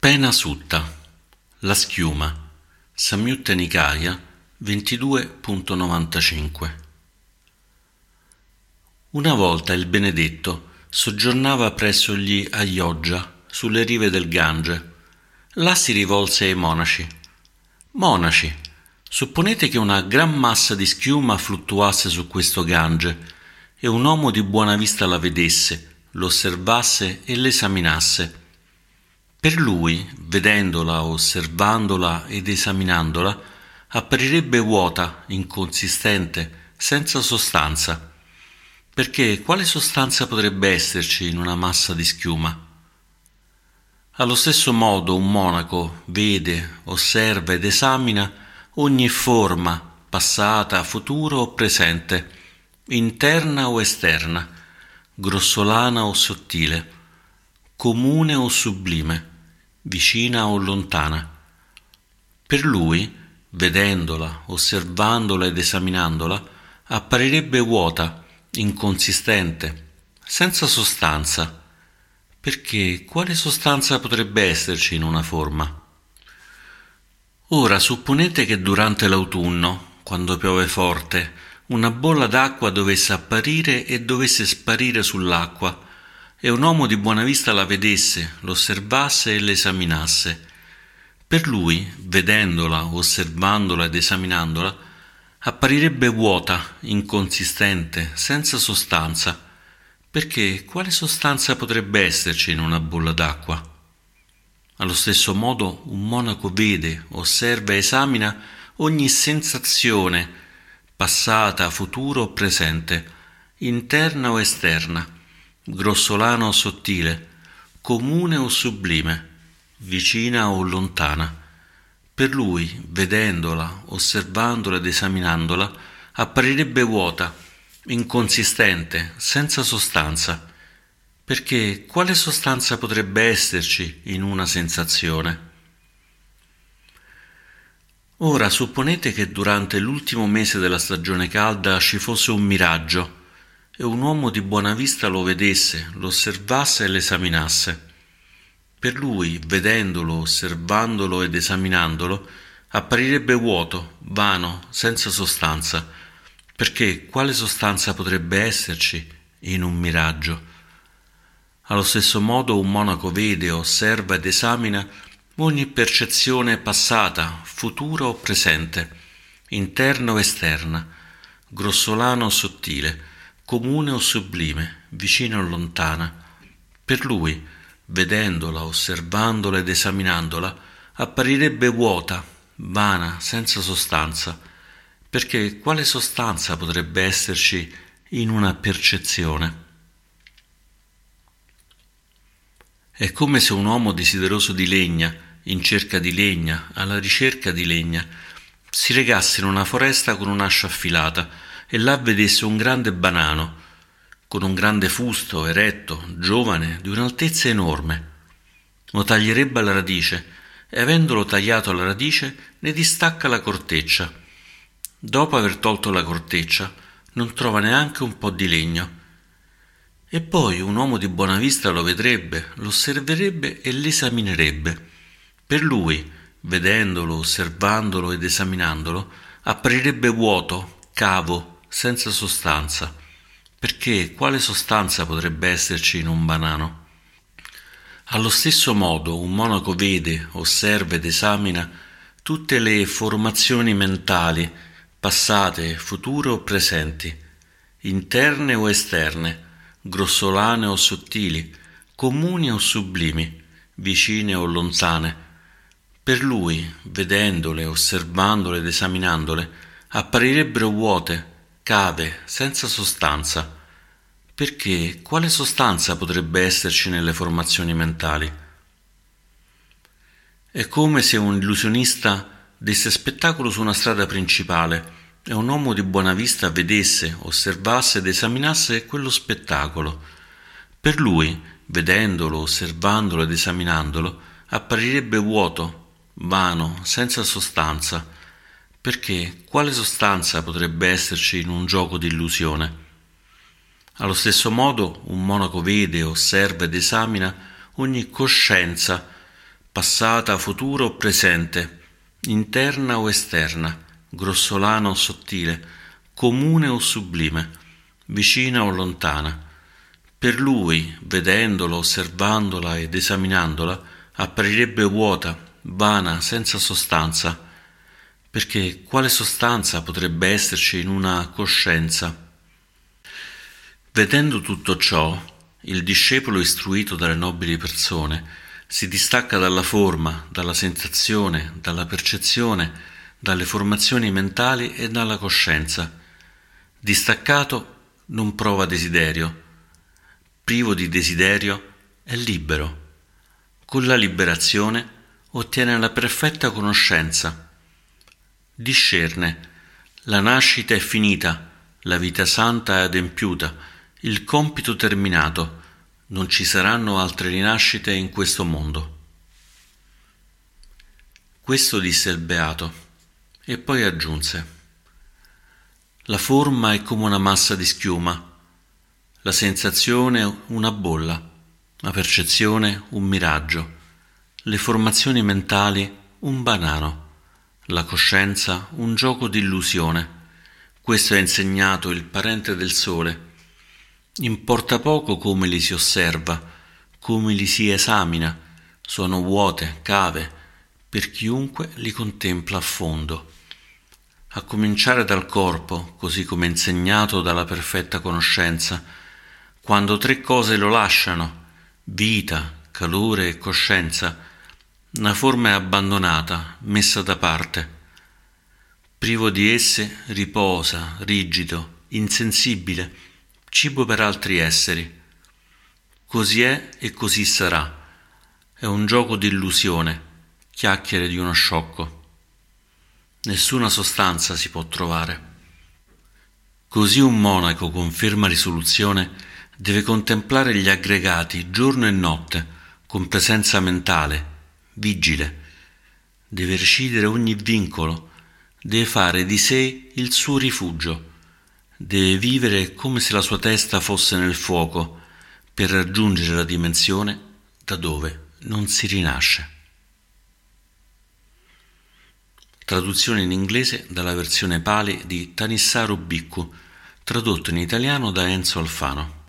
Pena Sutta, la schiuma, Samyutta Nikaya 22.95 Una volta il benedetto soggiornava presso gli Ayodhya sulle rive del Gange. Là si rivolse ai monaci. Monaci, supponete che una gran massa di schiuma fluttuasse su questo Gange e un uomo di buona vista la vedesse, l'osservasse e l'esaminasse per lui, vedendola, osservandola ed esaminandola, apparirebbe vuota, inconsistente, senza sostanza. Perché quale sostanza potrebbe esserci in una massa di schiuma? Allo stesso modo un monaco vede, osserva ed esamina ogni forma, passata, futuro o presente, interna o esterna, grossolana o sottile, comune o sublime vicina o lontana. Per lui, vedendola, osservandola ed esaminandola, apparirebbe vuota, inconsistente, senza sostanza, perché quale sostanza potrebbe esserci in una forma? Ora supponete che durante l'autunno, quando piove forte, una bolla d'acqua dovesse apparire e dovesse sparire sull'acqua, e un uomo di buona vista la vedesse, l'osservasse e l'esaminasse. Per lui, vedendola, osservandola ed esaminandola, apparirebbe vuota, inconsistente, senza sostanza, perché quale sostanza potrebbe esserci in una bolla d'acqua? Allo stesso modo un monaco vede, osserva e esamina ogni sensazione, passata, futuro o presente, interna o esterna, grossolana o sottile, comune o sublime, vicina o lontana. Per lui, vedendola, osservandola ed esaminandola, apparirebbe vuota, inconsistente, senza sostanza, perché quale sostanza potrebbe esserci in una sensazione? Ora supponete che durante l'ultimo mese della stagione calda ci fosse un miraggio e un uomo di buona vista lo vedesse, lo osservasse e l'esaminasse. Per lui, vedendolo, osservandolo ed esaminandolo, apparirebbe vuoto, vano, senza sostanza, perché quale sostanza potrebbe esserci in un miraggio? Allo stesso modo un monaco vede, osserva ed esamina ogni percezione passata, futura o presente, interna o esterna, grossolana o sottile, comune o sublime, vicina o lontana. Per lui, vedendola, osservandola ed esaminandola, apparirebbe vuota, vana, senza sostanza, perché quale sostanza potrebbe esserci in una percezione? È come se un uomo desideroso di legna, in cerca di legna, alla ricerca di legna, si recasse in una foresta con un'ascia affilata, e là vedesse un grande banano, con un grande fusto, eretto, giovane, di un'altezza enorme. Lo taglierebbe alla radice e avendolo tagliato alla radice ne distacca la corteccia. Dopo aver tolto la corteccia non trova neanche un po' di legno. E poi un uomo di buona vista lo vedrebbe, lo osserverebbe e l'esaminerebbe. Per lui, vedendolo, osservandolo ed esaminandolo, apparirebbe vuoto, cavo, senza sostanza, perché quale sostanza potrebbe esserci in un banano? Allo stesso modo un monaco vede, osserva ed esamina tutte le formazioni mentali, passate, future o presenti, interne o esterne, grossolane o sottili, comuni o sublimi, vicine o lontane. Per lui, vedendole, osservandole ed esaminandole, apparirebbero vuote, cave, senza sostanza. Perché quale sostanza potrebbe esserci nelle formazioni mentali? È come se un illusionista desse spettacolo su una strada principale e un uomo di buona vista vedesse, osservasse ed esaminasse quello spettacolo. Per lui, vedendolo, osservandolo ed esaminandolo, apparirebbe vuoto, vano, senza sostanza, perché quale sostanza potrebbe esserci in un gioco di illusione? Allo stesso modo un monaco vede, osserva ed esamina ogni coscienza passata, futuro o presente, interna o esterna, grossolana o sottile, comune o sublime, vicina o lontana. Per lui, vedendolo, osservandola ed esaminandola, apparirebbe vuota, vana, senza sostanza, perché quale sostanza potrebbe esserci in una coscienza? Vedendo tutto ciò, il discepolo istruito dalle nobili persone si distacca dalla forma, dalla sensazione, dalla percezione, dalle formazioni mentali e dalla coscienza. Distaccato non prova desiderio, privo di desiderio è libero. Con la liberazione ottiene la perfetta conoscenza discerne. La nascita è finita, la vita santa è adempiuta, il compito terminato, non ci saranno altre rinascite in questo mondo. Questo disse il beato e poi aggiunse La forma è come una massa di schiuma, la sensazione una bolla, la percezione un miraggio, le formazioni mentali un banano la coscienza un gioco di illusione. Questo ha insegnato il parente del sole. Importa poco come li si osserva, come li si esamina, sono vuote, cave, per chiunque li contempla a fondo. A cominciare dal corpo, così come insegnato dalla perfetta conoscenza, quando tre cose lo lasciano, vita, calore e coscienza, una forma è abbandonata, messa da parte. Privo di esse riposa, rigido, insensibile, cibo per altri esseri. Così è e così sarà. È un gioco di illusione, chiacchiere di uno sciocco. Nessuna sostanza si può trovare. Così un monaco con ferma risoluzione deve contemplare gli aggregati giorno e notte, con presenza mentale, vigile, deve recidere ogni vincolo, deve fare di sé il suo rifugio, deve vivere come se la sua testa fosse nel fuoco per raggiungere la dimensione da dove non si rinasce. Traduzione in inglese dalla versione Pali di Tanissaru Biccu, tradotto in italiano da Enzo Alfano.